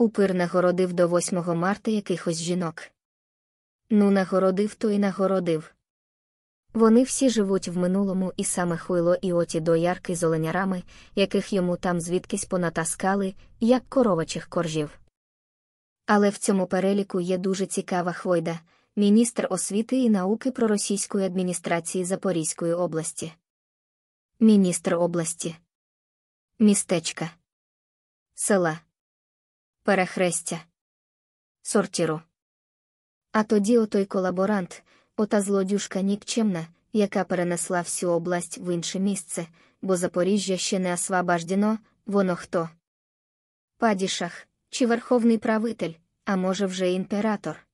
Упир нагородив до 8 марта якихось жінок. Ну, нагородив то і нагородив. Вони всі живуть в минулому і саме хуйло і оті доярки з оленярами, яких йому там звідкись понатаскали, як коровачих коржів. Але в цьому переліку є дуже цікава хвойда, міністр освіти і науки проросійської адміністрації Запорізької області. Міністр області. Містечка. Села. Перехрестя. Сортіру. А тоді отой колаборант, ота злодюшка нікчемна, яка перенесла всю область в інше місце, бо Запоріжжя ще не освобождено, воно хто? Падішах, чи верховний правитель, а може вже імператор.